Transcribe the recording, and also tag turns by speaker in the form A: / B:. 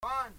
A: One,